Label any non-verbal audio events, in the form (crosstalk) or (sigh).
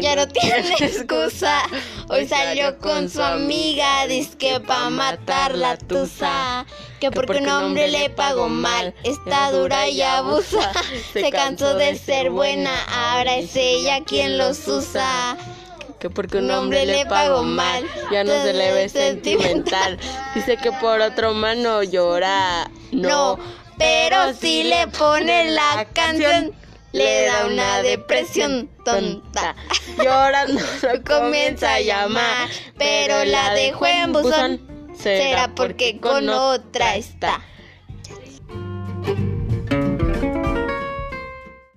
Ya no tiene (laughs) excusa. Hoy salió con su amiga, que pa' matar la tusa. Que porque un hombre le pagó mal, está dura y abusa. (laughs) Se cansó de ser buena, ahora es ella quien los usa. Que porque un hombre le pagó mal, ya no se le ve sentimental. Dice que por otro mano llora. No, pero si le pone la canción le da una depresión tonta. (laughs) Llorando (laughs) comienza a llamar, pero la dejó en buzón. Será porque con otra está.